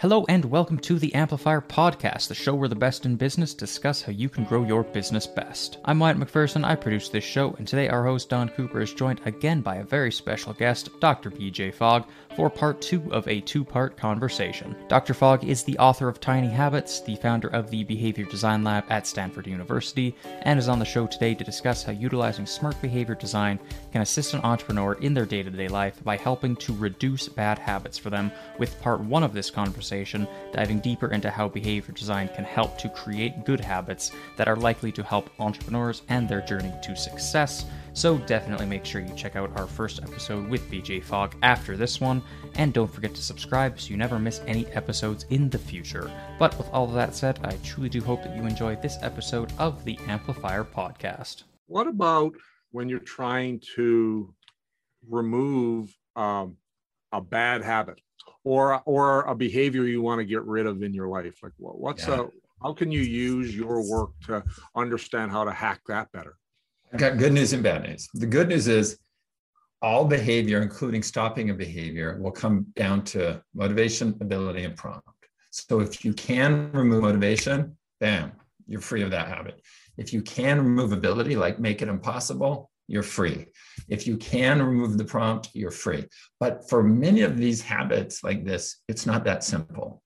Hello and welcome to the Amplifier Podcast, the show where the best in business discuss how you can grow your business best. I'm Wyatt McPherson, I produce this show, and today our host Don Cooper is joined again by a very special guest, Dr. BJ Fogg, for part two of a two part conversation. Dr. Fogg is the author of Tiny Habits, the founder of the Behavior Design Lab at Stanford University, and is on the show today to discuss how utilizing smart behavior design can assist an entrepreneur in their day to day life by helping to reduce bad habits for them, with part one of this conversation conversation, diving deeper into how behavior design can help to create good habits that are likely to help entrepreneurs and their journey to success. So definitely make sure you check out our first episode with BJ Fogg after this one, and don't forget to subscribe so you never miss any episodes in the future. But with all of that said, I truly do hope that you enjoy this episode of the Amplifier Podcast. What about when you're trying to remove um, a bad habit? or or a behavior you want to get rid of in your life like what's yeah. a how can you use your work to understand how to hack that better i got good news and bad news the good news is all behavior including stopping a behavior will come down to motivation ability and prompt so if you can remove motivation bam you're free of that habit if you can remove ability like make it impossible you're free. If you can remove the prompt, you're free. But for many of these habits like this, it's not that simple.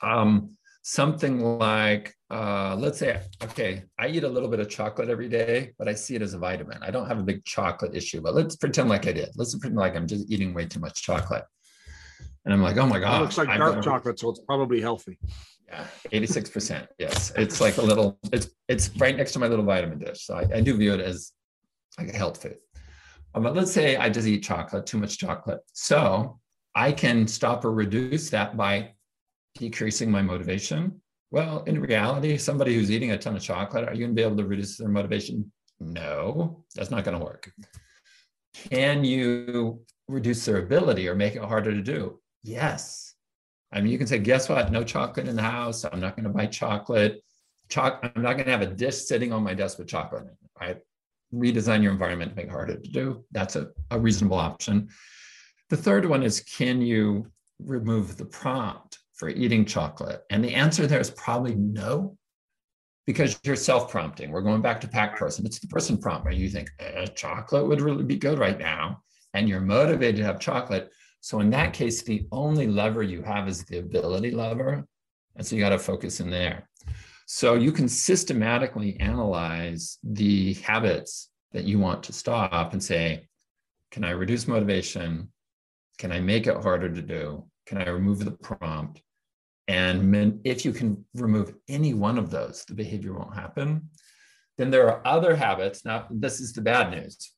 Um, something like, uh, let's say, okay, I eat a little bit of chocolate every day, but I see it as a vitamin. I don't have a big chocolate issue, but let's pretend like I did. Let's pretend like I'm just eating way too much chocolate. And I'm like, oh my God. It looks like dark chocolate, so it's probably healthy. Yeah, 86%. Yes. It's like a little, it's it's right next to my little vitamin dish. So I, I do view it as like a health food. Um, but let's say I just eat chocolate, too much chocolate. So I can stop or reduce that by decreasing my motivation. Well, in reality, somebody who's eating a ton of chocolate, are you going to be able to reduce their motivation? No, that's not going to work. Can you reduce their ability or make it harder to do? Yes. I mean, you can say, guess what? No chocolate in the house. I'm not going to buy chocolate. Choc- I'm not going to have a dish sitting on my desk with chocolate right? redesign your environment to make it harder to do. That's a, a reasonable option. The third one is can you remove the prompt for eating chocolate? And the answer there is probably no, because you're self prompting. We're going back to pack person. It's the person prompt where you think eh, chocolate would really be good right now. And you're motivated to have chocolate. So in that case, the only lever you have is the ability lever. And so you got to focus in there. So you can systematically analyze the habits that you want to stop and say, can I reduce motivation? Can I make it harder to do? Can I remove the prompt? And if you can remove any one of those, the behavior won't happen. Then there are other habits. Now, this is the bad news.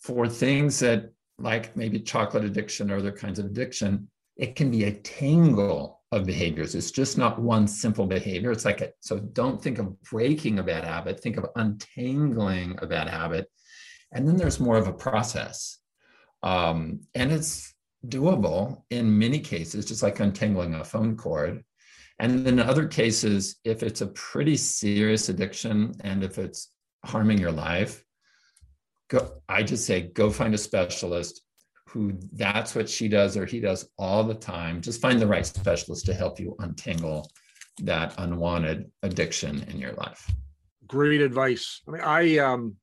For things that, like maybe chocolate addiction or other kinds of addiction, it can be a tangle of behaviors. It's just not one simple behavior. It's like a, so don't think of breaking a bad habit, think of untangling a bad habit. And then there's more of a process. Um, and it's doable in many cases, just like untangling a phone cord. And in other cases, if it's a pretty serious addiction and if it's harming your life, go, I just say go find a specialist who that's what she does or he does all the time. Just find the right specialist to help you untangle that unwanted addiction in your life. Great advice. I mean, I um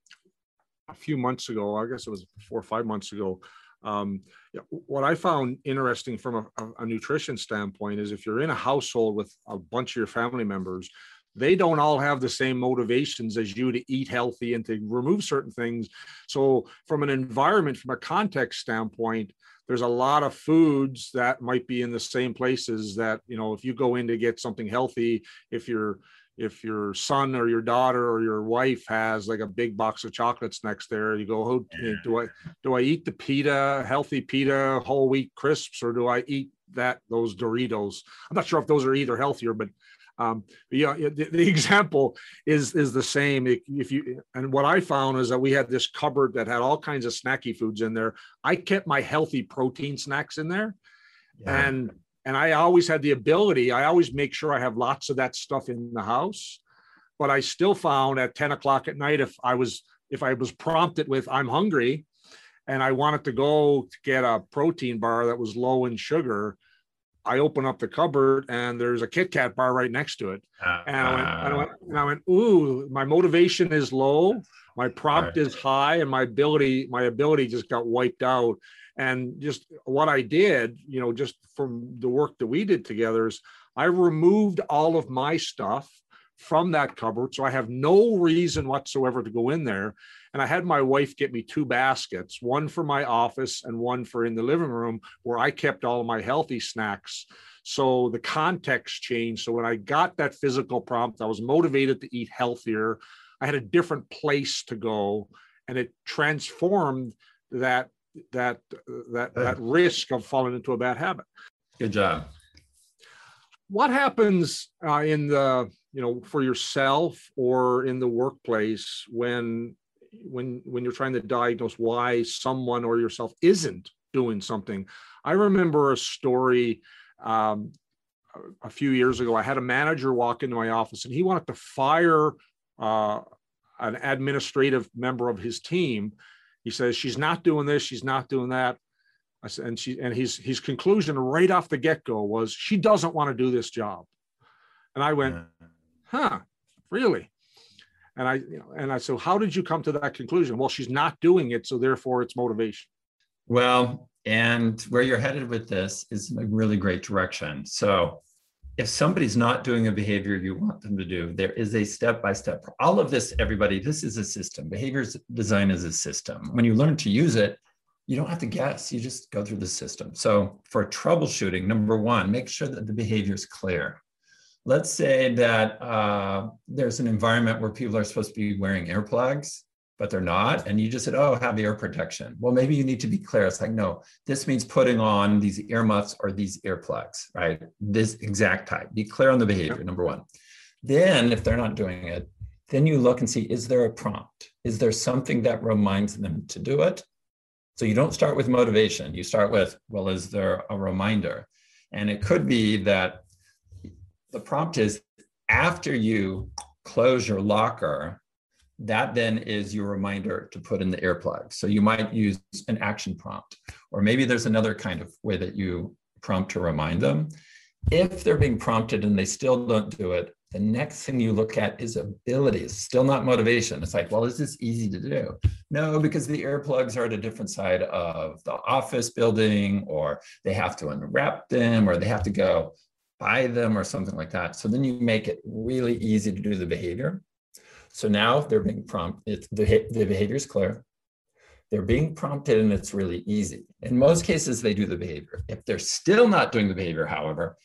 a few months ago, I guess it was four or five months ago. Um, what I found interesting from a, a, nutrition standpoint is if you're in a household with a bunch of your family members, they don't all have the same motivations as you to eat healthy and to remove certain things. So, from an environment, from a context standpoint, there's a lot of foods that might be in the same places that, you know, if you go in to get something healthy, if you're if your son or your daughter or your wife has like a big box of chocolates next there, you go, oh, do I do I eat the pita, healthy pita, whole wheat crisps, or do I eat that those Doritos? I'm not sure if those are either healthier, but um, but yeah, the, the, example is is the same. If you and what I found is that we had this cupboard that had all kinds of snacky foods in there. I kept my healthy protein snacks in there, yeah. and and I always had the ability. I always make sure I have lots of that stuff in the house. But I still found at ten o'clock at night, if I was if I was prompted with I'm hungry, and I wanted to go to get a protein bar that was low in sugar, I open up the cupboard and there's a Kit Kat bar right next to it. Uh, and, I went, and, I went, and I went, ooh, my motivation is low, my prompt right. is high, and my ability, my ability just got wiped out. And just what I did, you know, just from the work that we did together is I removed all of my stuff from that cupboard. So I have no reason whatsoever to go in there. And I had my wife get me two baskets, one for my office and one for in the living room, where I kept all of my healthy snacks. So the context changed. So when I got that physical prompt, I was motivated to eat healthier. I had a different place to go, and it transformed that that that that risk of falling into a bad habit. Good job. What happens uh, in the you know for yourself or in the workplace when when when you're trying to diagnose why someone or yourself isn't doing something i remember a story um, a few years ago i had a manager walk into my office and he wanted to fire uh, an administrative member of his team he says she's not doing this she's not doing that I said, and she and his his conclusion right off the get-go was she doesn't want to do this job and i went huh really and I, you know, and I said, how did you come to that conclusion? Well, she's not doing it, so therefore it's motivation. Well, and where you're headed with this is a really great direction. So if somebody's not doing a behavior you want them to do, there is a step by step. All of this, everybody, this is a system. Behaviors design is a system. When you learn to use it, you don't have to guess, you just go through the system. So for troubleshooting, number one, make sure that the behavior is clear let's say that uh, there's an environment where people are supposed to be wearing earplugs, but they're not. And you just said, oh, have ear protection. Well, maybe you need to be clear. It's like, no, this means putting on these earmuffs or these earplugs, right? This exact type. Be clear on the behavior, number one. Then, if they're not doing it, then you look and see is there a prompt? Is there something that reminds them to do it? So you don't start with motivation. You start with, well, is there a reminder? And it could be that the prompt is after you close your locker, that then is your reminder to put in the earplug. So you might use an action prompt, or maybe there's another kind of way that you prompt to remind them. If they're being prompted and they still don't do it, the next thing you look at is abilities, still not motivation. It's like, well, is this easy to do? No, because the earplugs are at a different side of the office building, or they have to unwrap them, or they have to go buy them or something like that. So then you make it really easy to do the behavior. So now they're being prompted, the, the behavior is clear. They're being prompted and it's really easy. In most cases, they do the behavior. If they're still not doing the behavior, however,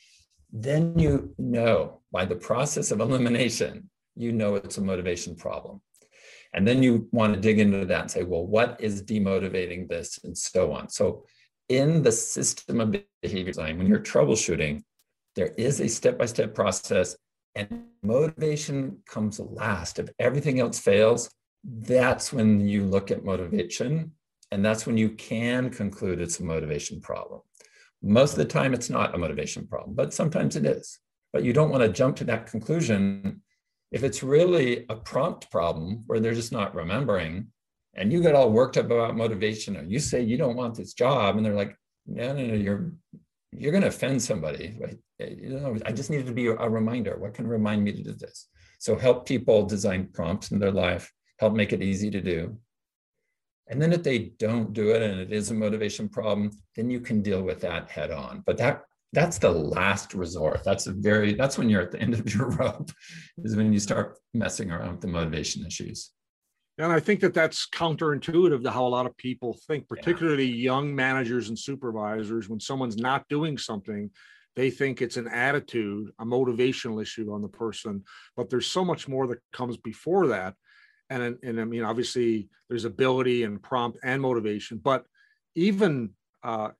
then you know by the process of elimination, you know it's a motivation problem. And then you want to dig into that and say, well, what is demotivating this and so on. So in the system of behavior design, when you're troubleshooting, there is a step by step process, and motivation comes last. If everything else fails, that's when you look at motivation, and that's when you can conclude it's a motivation problem. Most of the time, it's not a motivation problem, but sometimes it is. But you don't want to jump to that conclusion if it's really a prompt problem where they're just not remembering and you get all worked up about motivation or you say you don't want this job and they're like no no no you're you're going to offend somebody. Right? Eh, you know, I just needed to be a reminder. What can remind me to do this? So help people design prompts in their life, help make it easy to do. And then if they don't do it and it is a motivation problem, then you can deal with that head on. But that that's the last resort. That's a very that's when you're at the end of your rope, is when you start messing around with the motivation issues. And I think that that's counterintuitive to how a lot of people think, particularly yeah. young managers and supervisors. When someone's not doing something, they think it's an attitude, a motivational issue on the person. But there's so much more that comes before that. And, and I mean, obviously, there's ability and prompt and motivation. But even uh,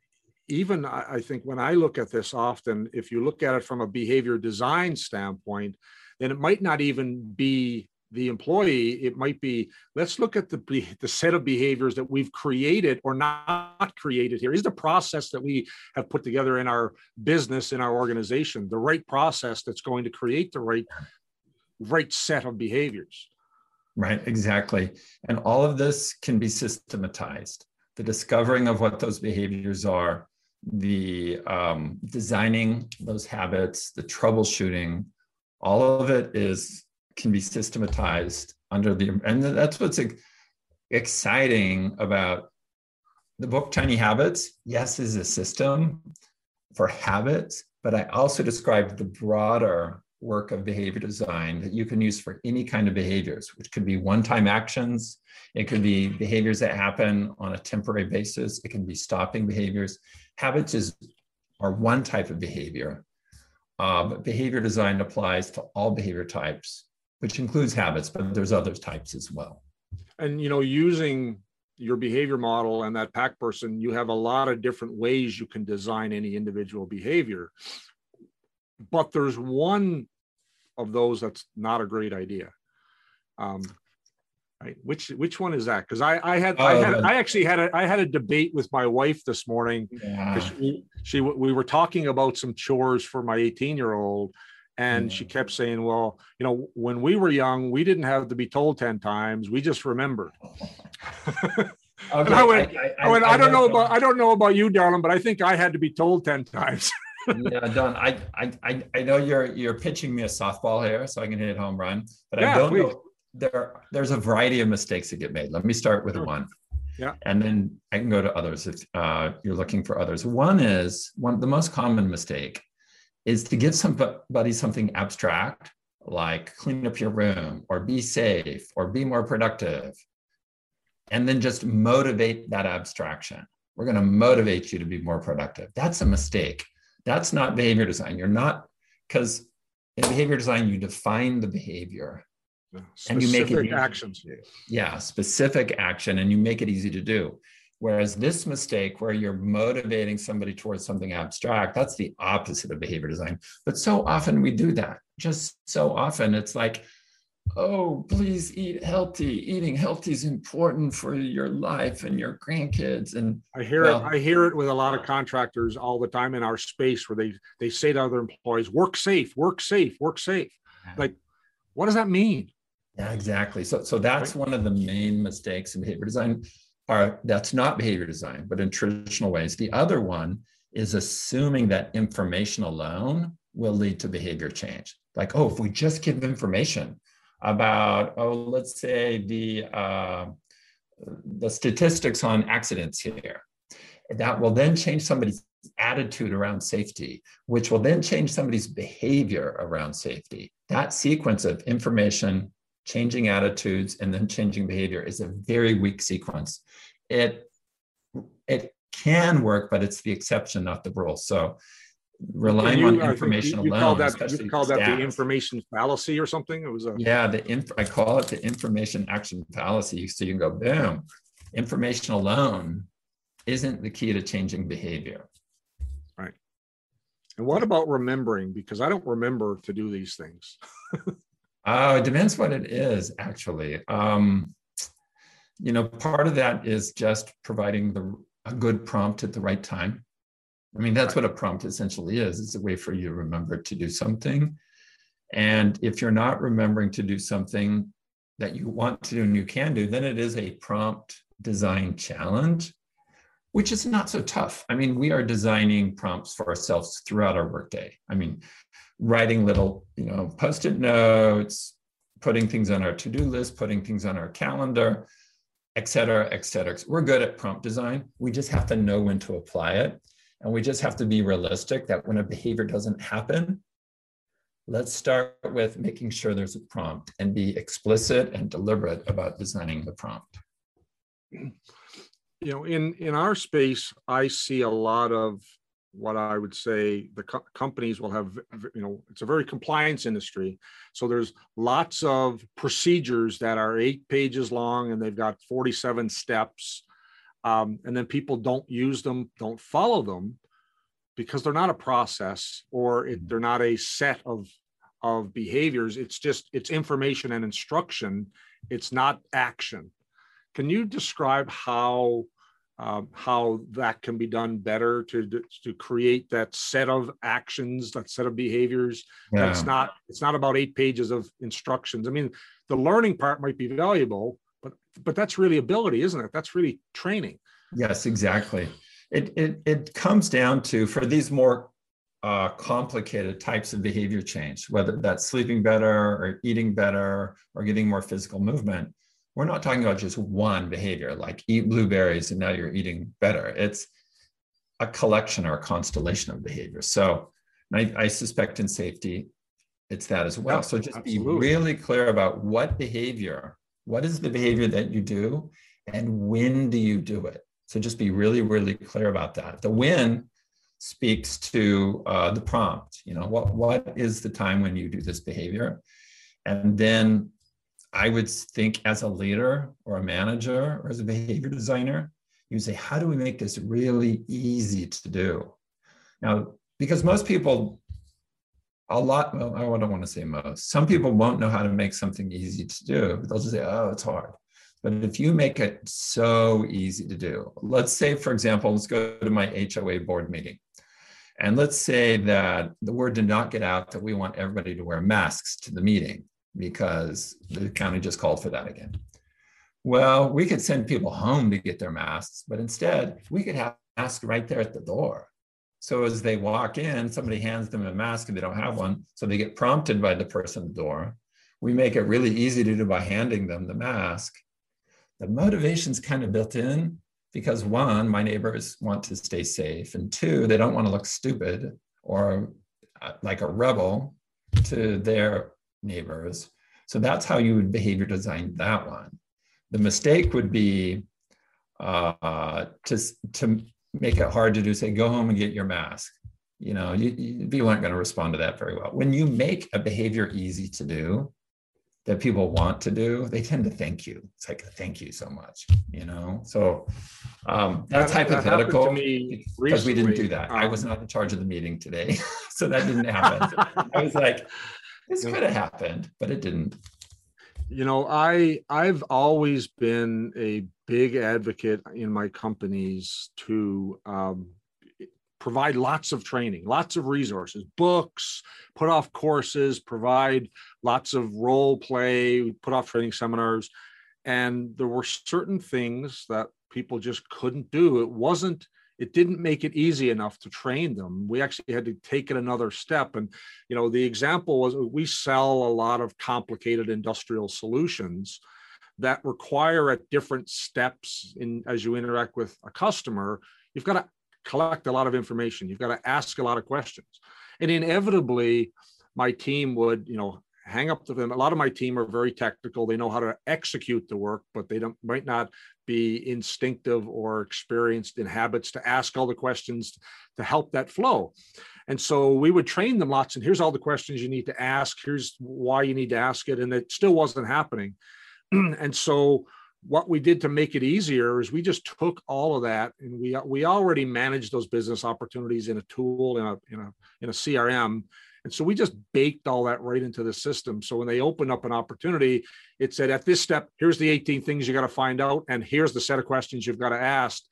even I think when I look at this often, if you look at it from a behavior design standpoint, then it might not even be the employee, it might be let's look at the, the set of behaviors that we've created or not created here. Is the process that we have put together in our business, in our organization, the right process that's going to create the right, right set of behaviors? Right, exactly. And all of this can be systematized. The discovering of what those behaviors are, the um, designing those habits, the troubleshooting, all of it is can be systematized under the and that's what's exciting about the book Tiny Habits. Yes, is a system for habits, but I also described the broader work of behavior design that you can use for any kind of behaviors, which could be one-time actions. It could be behaviors that happen on a temporary basis. It can be stopping behaviors. Habits is are one type of behavior, uh, but behavior design applies to all behavior types, which includes habits, but there's other types as well. And you know, using your behavior model and that pack person, you have a lot of different ways you can design any individual behavior. But there's one of those that's not a great idea. Um, right? Which which one is that? Because I I had I had oh, I actually had a I had a debate with my wife this morning. Yeah. She, she we were talking about some chores for my 18 year old, and she kept saying, "Well, you know, when we were young, we didn't have to be told 10 times. We just remembered." Okay. I went, I, I, I, went, I, don't know about I don't know about you, darling, but I think I had to be told 10 times. yeah, Don, I, I I know you're you're pitching me a softball here, so I can hit home run, but yeah, I don't please. know. There, there's a variety of mistakes that get made. Let me start with sure. one. Yeah. And then I can go to others if uh, you're looking for others. One is one the most common mistake is to give somebody something abstract like clean up your room or be safe or be more productive and then just motivate that abstraction. We're going to motivate you to be more productive. That's a mistake. That's not behavior design. You're not, because in behavior design, you define the behavior and you make it actions. Yeah, specific action, and you make it easy to do. Whereas this mistake, where you're motivating somebody towards something abstract, that's the opposite of behavior design. But so often we do that. Just so often, it's like, oh, please eat healthy. Eating healthy is important for your life and your grandkids. And I hear well, it. I hear it with a lot of contractors all the time in our space where they they say to other employees, "Work safe, work safe, work safe." Like, what does that mean? Yeah, exactly. So, so that's right. one of the main mistakes in behavior design. Are that's not behavior design, but in traditional ways. The other one is assuming that information alone will lead to behavior change. Like, oh, if we just give information, about, oh, let's say the, uh, the statistics on accidents here. That will then change somebody's attitude around safety, which will then change somebody's behavior around safety. That sequence of information, changing attitudes, and then changing behavior is a very weak sequence. It, it can work, but it's the exception, not the rule. So relying you, on information you, you alone. That, you call that the information fallacy or something? It was a yeah. The inf- I call it the information action fallacy. So you can go boom. Information alone isn't the key to changing behavior. Right. And what about remembering? Because I don't remember to do these things. uh, it depends what it is, actually. Um, you know, part of that is just providing the a good prompt at the right time. I mean, that's what a prompt essentially is. It's a way for you to remember to do something. And if you're not remembering to do something that you want to do and you can do, then it is a prompt design challenge, which is not so tough. I mean, we are designing prompts for ourselves throughout our workday. I mean, writing little, you know, post-it notes, putting things on our to-do list, putting things on our calendar, et cetera, et cetera. We're good at prompt design. We just have to know when to apply it. And we just have to be realistic that when a behavior doesn't happen, let's start with making sure there's a prompt and be explicit and deliberate about designing the prompt. You know, in in our space, I see a lot of what I would say the co- companies will have, you know, it's a very compliance industry. So there's lots of procedures that are eight pages long and they've got 47 steps um, and then people don't use them, don't follow them because they're not a process or it, mm-hmm. they're not a set of of behaviors. It's just it's information and instruction. It's not action. Can you describe how um, how that can be done better to to create that set of actions, that set of behaviors? Yeah. That's not it's not about eight pages of instructions. I mean, the learning part might be valuable, but but that's really ability isn't it that's really training yes exactly it, it, it comes down to for these more uh, complicated types of behavior change, whether that's sleeping better or eating better or getting more physical movement. We're not talking about just one behavior, like eat blueberries and now you're eating better. It's a collection or a constellation of behaviors. So I, I suspect in safety, it's that as well. So just absolutely. be really clear about what behavior, what is the behavior that you do, and when do you do it. So just be really, really clear about that. The when speaks to uh, the prompt. You know, what what is the time when you do this behavior, and then I would think as a leader or a manager or as a behavior designer, you say, how do we make this really easy to do? Now, because most people a lot well, i don't want to say most some people won't know how to make something easy to do. They'll just say oh it's hard. But if you make it so easy to do let's say for example let's go to my hoa board meeting. And let's say that the word did not get out that we want everybody to wear masks to the meeting because the county just called for that again well we could send people home to get their masks but instead we could have masks right there at the door so as they walk in, somebody hands them a mask and they don't have one. So they get prompted by the person at the door. We make it really easy to do by handing them the mask. The motivation's kind of built in because one, my neighbors want to stay safe, and two, they don't want to look stupid or uh, like a rebel to their neighbors. So that's how you would behavior design that one. The mistake would be uh, to, to make it hard to do say go home and get your mask. You know you, you, people aren't going to respond to that very well. When you make a behavior easy to do that people want to do they tend to thank you. It's like thank you so much you know? So um, that's that, hypothetical that because we didn't do that. Um, i was not in charge of the meeting today. So that didn't happen. I was like this could have happened but it didn't. You know i i've always been a big advocate in my companies to um, provide lots of training lots of resources books put off courses provide lots of role play put off training seminars. And there were certain things that people just couldn't do. It wasn't it didn't make it easy enough to train them we actually had to take it another step and you know the example was we sell a lot of complicated industrial solutions that require at different steps in as you interact with a customer you've got to collect a lot of information you've got to ask a lot of questions and inevitably my team would you know hang up to them. A lot of my team are very technical. They know how to execute the work, but they don't might not be instinctive or experienced in habits to ask all the questions to help that flow. And so we would train them lots. And here's all the questions you need to ask. Here's why you need to ask it. And it still wasn't happening. and so what we did to make it easier is we just took all of that and we we already managed those business opportunities in a tool in a in a in a CRM and so we just baked all that right into the system. So when they opened up an opportunity, it said, at this step, here's the 18 things you got to find out, and here's the set of questions you've got to ask.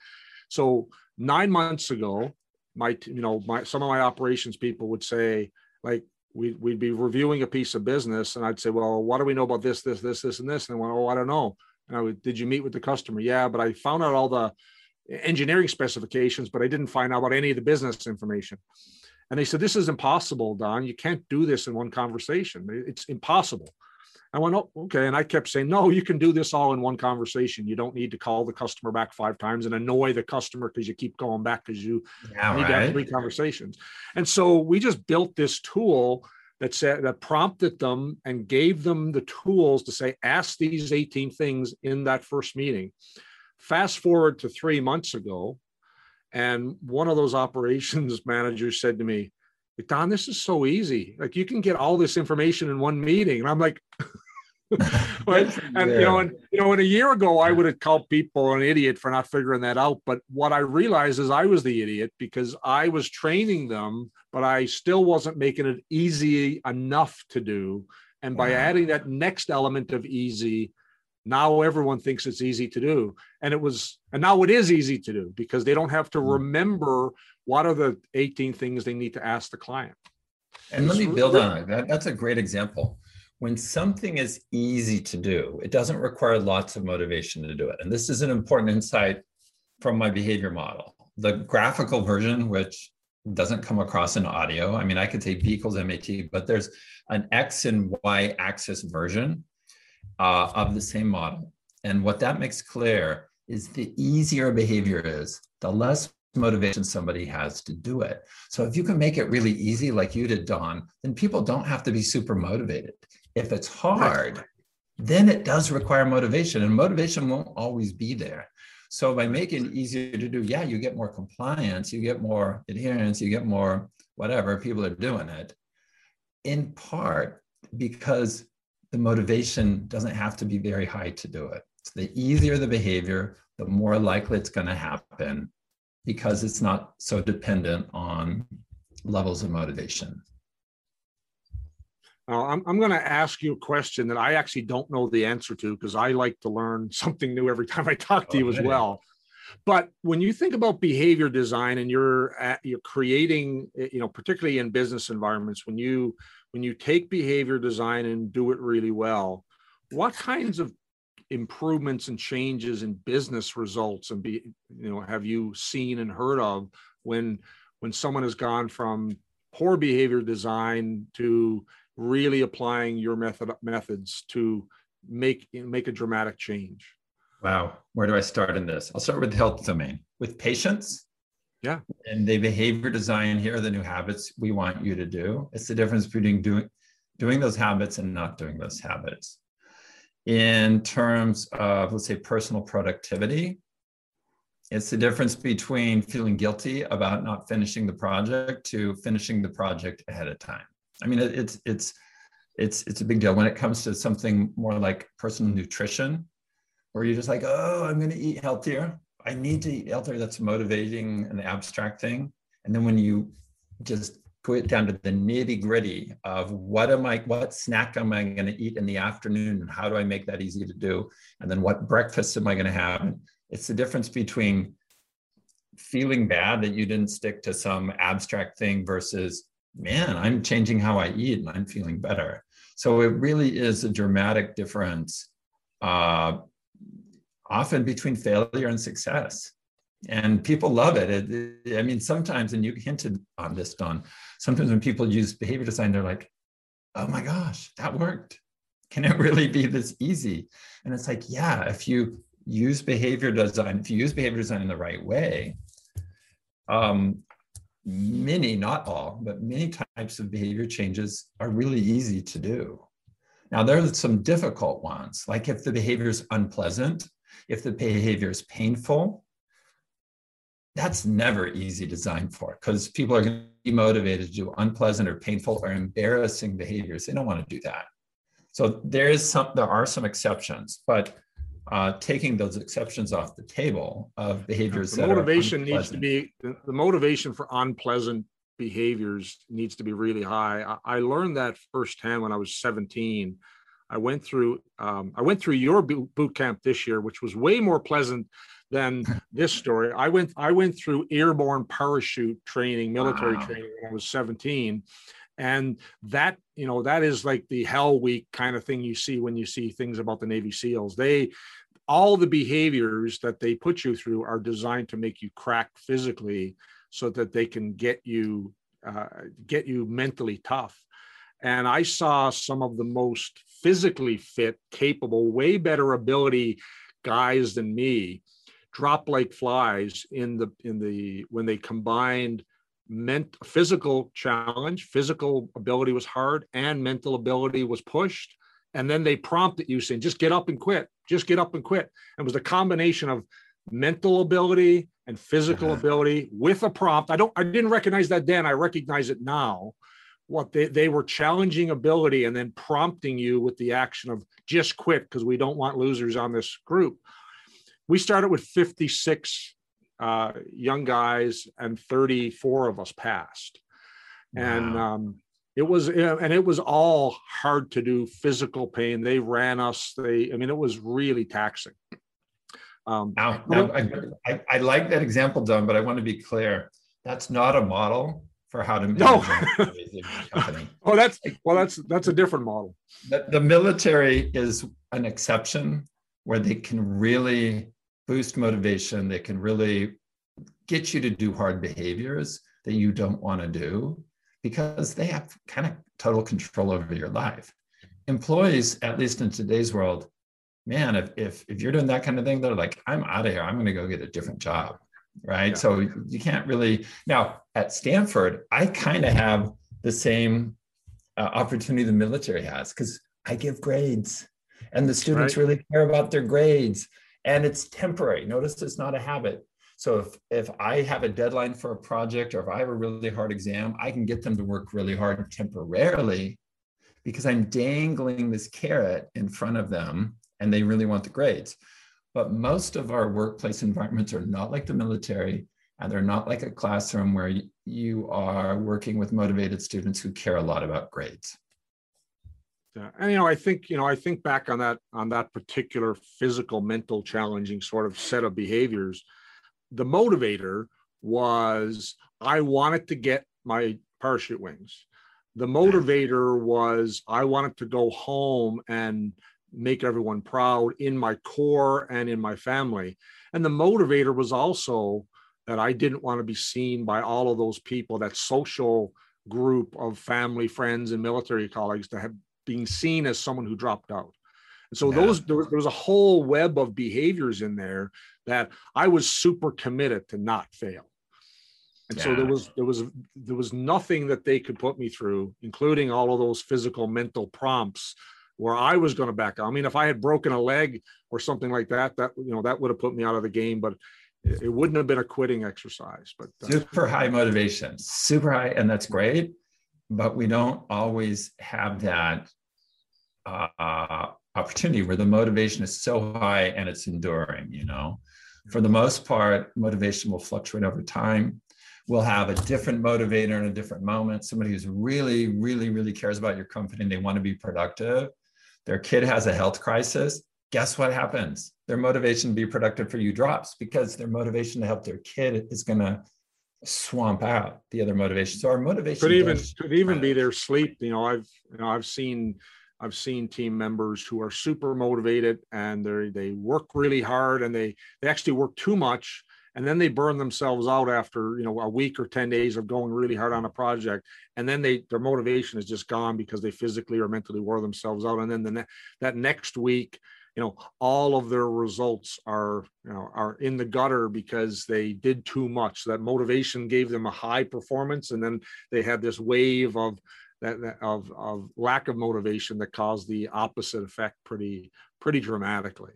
So nine months ago, my you know my some of my operations people would say like we, we'd be reviewing a piece of business and I'd say, well, what do we know about this, this, this, this, and this? And they went, oh, I don't know. And I would, did you meet with the customer? Yeah, but I found out all the engineering specifications, but I didn't find out about any of the business information. And they said, This is impossible, Don. You can't do this in one conversation. It's impossible. I went, Oh, okay. And I kept saying, No, you can do this all in one conversation. You don't need to call the customer back five times and annoy the customer because you keep going back because you yeah, need right. to have three conversations. And so we just built this tool that said that prompted them and gave them the tools to say, ask these 18 things in that first meeting. Fast forward to three months ago, and one of those operations managers said to me, Don, this is so easy. Like you can get all this information in one meeting. And I'm like, but, and yeah. you know, and you know, and a year ago I would have called people an idiot for not figuring that out. But what I realized is I was the idiot because I was training them, but I still wasn't making it easy enough to do. And by adding that next element of easy, now everyone thinks it's easy to do. And it was and now it is easy to do because they don't have to mm. remember what are the 18 things they need to ask the client. And let me build on that. That's a great example. When something is easy to do it doesn't require lots of motivation to do it. And this is an important insight from my behavior model. The graphical version, which doesn't come across in audio. I mean, I could say B equals MAP, but there's an X and Y axis version uh, of the same model. And what that makes clear is the easier behavior is, the less motivation somebody has to do it. So if you can make it really easy, like you did, Don, then people don't have to be super motivated. If it's hard, then it does require motivation, and motivation won't always be there. So by making it easier to do, yeah, you get more compliance, you get more adherence, you get more whatever, people are doing it. In part because the motivation doesn't have to be very high to do it. So the easier the behavior, the more likely it's going to happen because it's not so dependent on levels of motivation. Uh, I'm, I'm going to ask you a question that I actually don't know the answer to because I like to learn something new every time I talk to you as well. But when you think about behavior design and you're at, you're creating, eh, you know, particularly in business environments, when you when you take behavior design and do it really well, what kinds of improvements and changes in business results and be you know have you seen and heard of when when someone has gone from poor behavior design to really applying your method methods to make make a dramatic change? Wow. Where do i start in this? I'll start with the health domain. With patients yeah and the behavior design here are the new habits we want you to do it's the difference between doing doing those habits and not doing those habits in terms of, let's say, personal productivity. It's the difference between feeling guilty about not finishing the project to finishing the project ahead of time. I mean, it's it's it's it's a big deal when it comes to something more like personal nutrition, where you're just like, oh, I'm going to eat healthier. I need to eat healthier. That's motivating an abstract thing. And then when you just put it down to the nitty gritty of what am I, what snack am I going to eat in the afternoon, and how do I make that easy to do, and then what breakfast am I going to have? It's the difference between feeling bad that you didn't stick to some abstract thing versus, man, I'm changing how I eat and I'm feeling better. So it really is a dramatic difference, uh, often between failure and success and people love it. It, it. I mean, sometimes, and you hinted on this, Don. Sometimes when people use behavior design, they're like, "Oh my gosh, that worked! Can it really be this easy?" And it's like, yeah, if you use behavior design, if you use behavior design in the right way, um, many, not all, but many types of behavior changes are really easy to do. Now, there are some difficult ones, like if the behavior is unpleasant, if the behavior is painful, that's never easy design for because people are going to be motivated to do unpleasant or painful or embarrassing behaviors. They don't want to do that. So there is some, there are some exceptions, but uh, taking those exceptions off the table of behaviors the motivation needs to be the, motivation for unpleasant behaviors needs to be really high. I, I learned that firsthand when I was 17. I went through um, I went through your boot camp this year, which was way more pleasant than this story. I went I went through airborne parachute training, military wow. training when I was 17. And that, you know, that is like the hell week kind of thing you see when you see things about the Navy SEALs. They all the behaviors that they put you through are designed to make you crack physically so that they can get you uh, get you mentally tough and i saw some of the most physically fit capable way better ability guys than me drop like flies in the in the when they combined meant physical challenge physical ability was hard and mental ability was pushed. And then they prompted you saying just get up and quit just get up and quit. It was a combination of mental ability and physical uh-huh. ability with a prompt. I don't i didn't recognize that then. I recognize it now what they, they were challenging ability and then prompting you with the action of just quit because we don't want losers on this group. We started with 56 uh, young guys and 34 of us passed. Wow. and um, it was and it was all hard to do physical pain. They ran us. They i mean it was really taxing. Um, now, now I, I, I, like that example don but i want to be clear. That's not a model for how to no oh that's well that's that's a different model the, the military is an exception where they can really boost motivation. They can really get you to do hard behaviors that you don't want to do because they have kind of total control over your life. Employees, at least in today's world, man, if, if, if you're doing that kind of thing, they're like, I'm out of here. I'm going to go get a different job. Right. Yeah. So you can't really. Now, at Stanford, I kind of have the same uh, opportunity the military has because I give grades and the students right. really care about their grades and it's temporary. Notice it's not a habit. So if, if I have a deadline for a project or if I have a really hard exam, I can get them to work really hard temporarily because I'm dangling this carrot in front of them and they really want the grades. But most of our workplace environments are not like the military and they're not like a classroom where you are working with motivated students who care a lot about grades. Yeah. And you know, I think you know, I think back on that on that particular physical, mental, challenging sort of set of behaviors. The motivator was I wanted to get my parachute wings. The motivator was I wanted to go home and make everyone proud in my corps and in my family. And the motivator was also that I didn't want to be seen by all of those people, that social group of family, friends, and military colleagues to have being seen as someone who dropped out. And so yeah. those there was, there was a whole web of behaviors in there that I was super committed to not fail. And yeah. so there was there was there was nothing that they could put me through, including all of those physical mental prompts where I was going to back out. I mean, if I had broken a leg or something like that, that you know that would have put me out of the game. But it, wouldn't have been a quitting exercise. But uh, super high motivation, super high, and that's great but we don't always have that uh, opportunity where the motivation is so high and it's enduring you know? For the most part motivation will fluctuate over time. We'll have a different motivator in a different moment somebody who's really really really cares about your company and they want to be productive. Their kid has a health crisis guess what happens their motivation to be productive for you drops because their motivation to help their kid is going to swamp out the other motivation. So our motivation could even could even be their sleep. You know, I've you know I've seen I've seen team members who are super motivated and they they work really hard and they they actually work too much and then they burn themselves out after you know a week or 10 days of going really hard on a project and then they their motivation is just gone because they physically or mentally wore themselves out and then the ne- that next week you know all of their results are you know are in the gutter because they did too much. That motivation gave them a high performance and then they had this wave of that, of, of lack of motivation that caused the opposite effect pretty pretty dramatically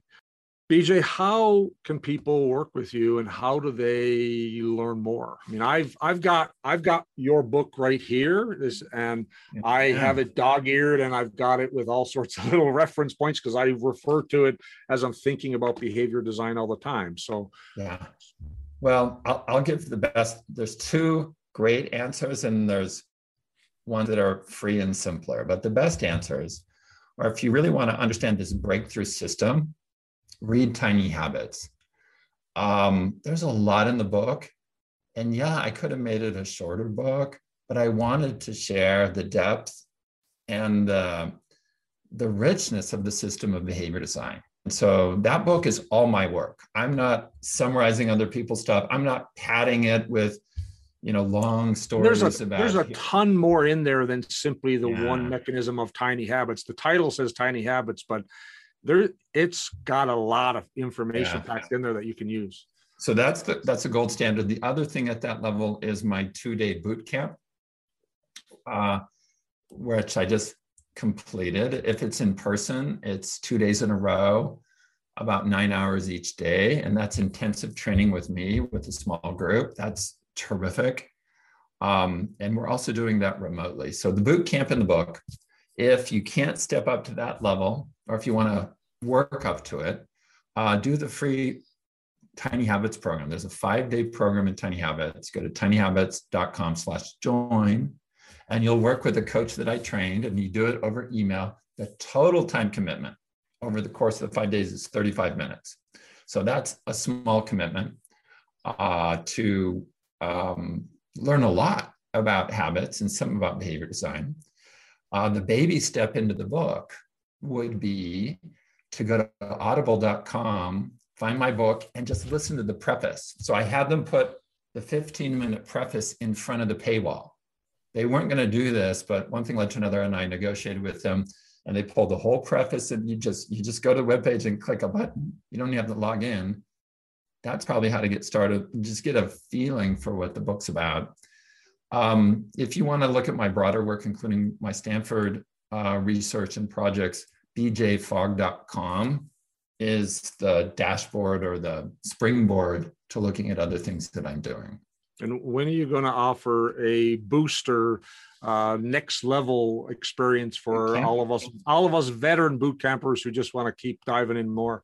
BJ, how can people work with you and how do they learn more? I mean, I've I've got I've got your book right here. This and. I have it dog-eared and I've got it with all sorts of little reference points because I refer to it as I'm thinking about behavior design all the time. So yeah. Well, I'll, I'll give the best. There's two great answers and there's ones that are free and simpler. But the best answers are if you really want to understand this breakthrough system read Tiny Habits. Um, there's a lot in the book. And yeah, I could have made it a shorter book, but I wanted to share the depth and the, the richness of the system of behavior design. And so that book is all my work. I'm not summarizing other people's stuff. I'm not padding it with you know long stories there's a, about there's a ton more in there than simply the yeah. one mechanism of tiny habits the title says tiny habits but there it's got a lot of information yeah. packed in there that you can use. So that's the that's a gold standard. The other thing at that level is my two-day boot camp uh, which i just completed. If it's in person it's two days in a row about nine hours each day and that's intensive training with me with a small group. That's terrific. Um, and we're also doing that remotely. So the boot camp in the book if you can't step up to that level or if you want to work up to it, uh, do the free Tiny Habits program. There's a five-day program in Tiny Habits. Go to tinyhabits.com slash join, and you'll work with a coach that I trained, and you do it over email. The total time commitment over the course of the five days is 35 minutes. So that's a small commitment uh, to um, learn a lot about habits and some about behavior design. Uh, the baby step into the book would be to go to audible.com, find my book, and just listen to the preface. So I had them put the 15 minute preface in front of the paywall. They weren't going to do this, but one thing led to another, and I negotiated with them, and they pulled the whole preface, and you just you just go to the webpage and click a button. You don't even have to log in. That's probably how to get started. Just get a feeling for what the book's about. Um, if you want to look at my broader work, including my Stanford uh, research and projects, bjfogg.com is the dashboard or the springboard to looking at other things that I'm doing. And when are you going to offer a booster, uh, next level experience for all of us, all of us veteran boot campers who just want to keep diving in more?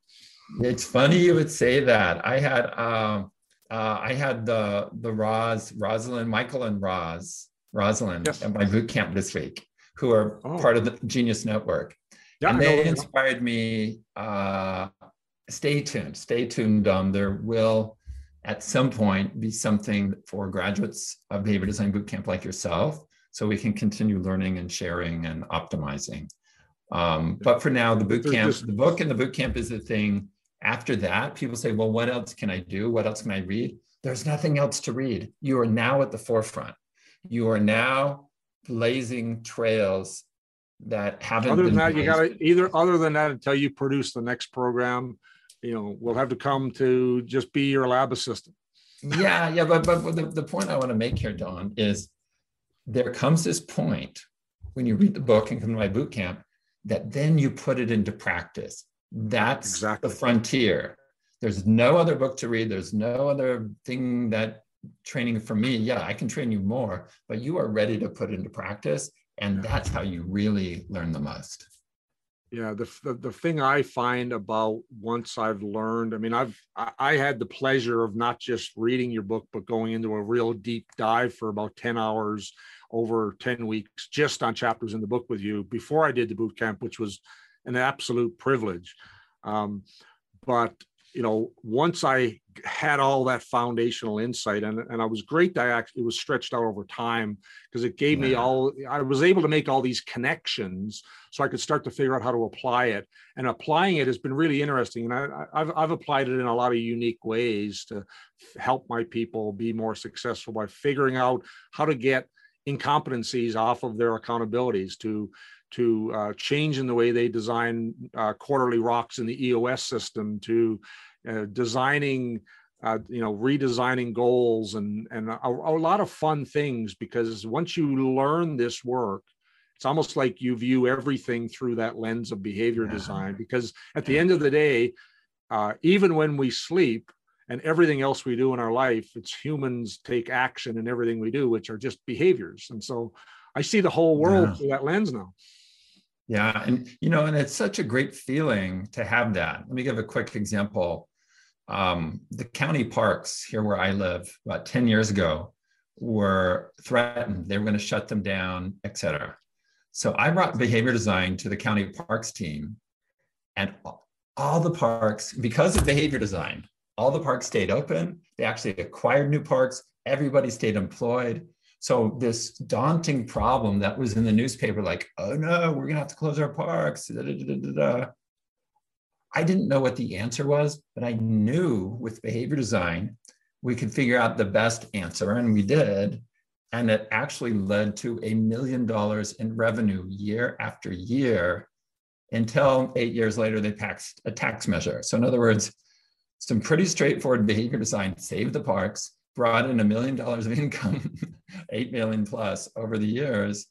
It's funny you would say that. I had uh, uh, I had the the Roz Rosalind Michael and Roz Rosalind yes. at my boot camp this week, who are oh. part of the Genius Network, yeah, and they inspired me. Uh, stay tuned, stay tuned. Um, there will at some point be something for graduates of behavior design bootcamp like yourself so we can continue learning and sharing and optimizing um, but for now the boot bootcamp the book and the bootcamp is the thing after that people say well what else can i do? What else can i read? There's nothing else to read. You are now at the forefront. You are now blazing trails that haven't other than that you got to either other than that until you produce the next program you know, we'll have to come to just be your lab assistant. yeah, yeah, but but the, the point I want to make here, Don, is there comes this point when you read the book and come to my boot camp that then you put it into practice. That's exactly. the frontier. There's no other book to read. There's no other thing that training for me. Yeah, I can train you more, but you are ready to put into practice. And that's how you really learn the most yeah the, the, the thing i find about once i've learned i mean i've I, I, had the pleasure of not just reading your book but going into a real deep dive for about 10 hours over 10 weeks just on chapters in the book with you before i did the boot camp which was an absolute privilege um, but you know, once I had all that foundational insight, and, and I was great that I actually, it was stretched out over time because it gave yeah. me all, I was able to make all these connections so I could start to figure out how to apply it. And applying it has been really interesting. And I, have I've applied it in a lot of unique ways to help my people be more successful by figuring out how to get incompetencies off of their accountabilities to to uh, change in the way they design uh, quarterly rocks in the EOS system, to uh, designing, uh, you know, redesigning goals and and a, a, lot of fun things. Because once you learn this work, it's almost like you view everything through that lens of behavior yeah. design. Because at the end of the day, uh, even when we sleep, and everything else we do in our life, it's humans take action in everything we do, which are just behaviors. And so I see the whole world yeah. through that lens now. Yeah. And, you know, and it's such a great feeling to have that. Let me give a quick example. Um, the county parks here where I live about 10 years ago were threatened. They were going to shut them down, et cetera. So I brought behavior design to the county parks team, and all the parks, because of behavior design, all the parks stayed open. They actually acquired new parks. Everybody stayed employed. So this daunting problem that was in the newspaper, like, oh no, we're gonna have to close our parks. Da, da, da, I didn't know what the answer was, but I knew with behavior design, we could figure out the best answer, and we did. And it actually led to a million dollars in revenue year after year until eight years later, they passed a tax measure. So, in other words, some pretty straightforward behavior design saved the parks brought in a million dollars of income, eight million plus over the years.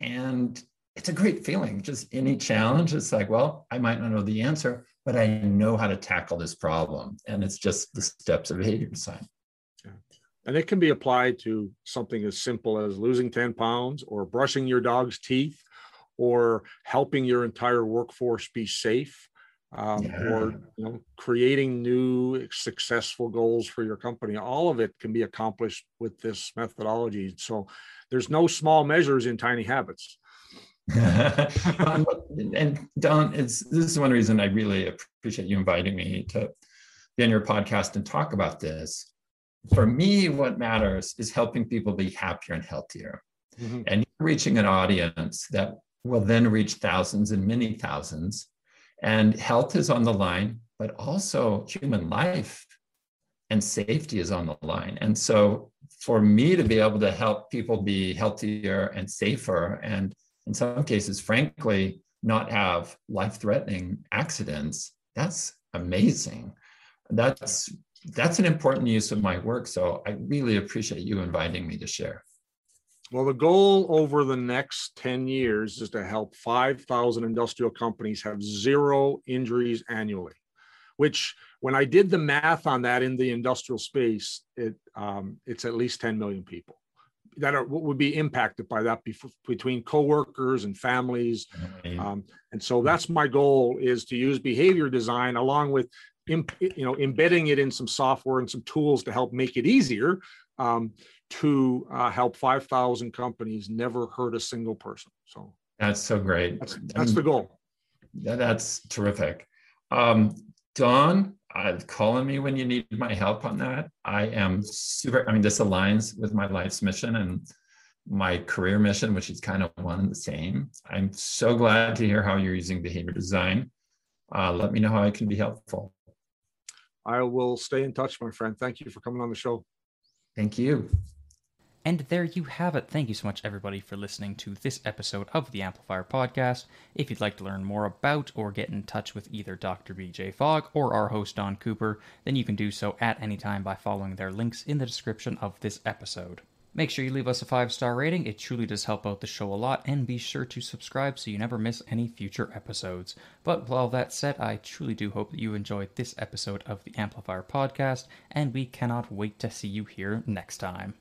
And it's a great feeling. Just any challenge, it's like, well, I might not know the answer, but I know how to tackle this problem. And it's just the steps of behavior design. And it can be applied to something as simple as losing 10 pounds or brushing your dog's teeth or helping your entire workforce be safe um, yeah. or you know creating new successful goals for your company all of it can be accomplished with this methodology so there's no small measures in tiny habits um, and don it's this is one reason i really appreciate you inviting me to be on your podcast and talk about this for me what matters is helping people be happier and healthier mm-hmm. and reaching an audience that will then reach thousands and many thousands and health is on the line, but also human life and safety is on the line. And so for me to be able to help people be healthier and safer, and in some cases, frankly, not have life threatening accidents, that's amazing. That's that's an important use of my work. So I really appreciate you inviting me to share. Well, the goal over the next 10 years is to help 5,000 industrial companies have zero injuries annually, which when I did the math on that in the industrial space, it um, it's at least 10 million people that are would be impacted by that between coworkers and families. Um, and so that's my goal is to use behavior design along with you know embedding it in some software and some tools to help make it easier um, to uh, help 5,000 companies never hurt a single person. So that's so great. That's, that's the goal. That's terrific. Um, Don, uh, calling me when you need my help on that. I am super. I mean, this aligns with my life's mission and my career mission, which is kind of one and the same. I'm so glad to hear how you're using behavior design. Uh, let me know how I can be helpful. I will stay in touch, my friend. Thank you for coming on the show. Thank you. And there you have it. Thank you so much, everybody, for listening to this episode of the Amplifier Podcast. If you'd like to learn more about or get in touch with either Dr. BJ Fogg or our host, Don Cooper, then you can do so at any time by following their links in the description of this episode. Make sure you leave us a five star rating, it truly does help out the show a lot, and be sure to subscribe so you never miss any future episodes. But with all that said, I truly do hope that you enjoyed this episode of the Amplifier Podcast, and we cannot wait to see you here next time.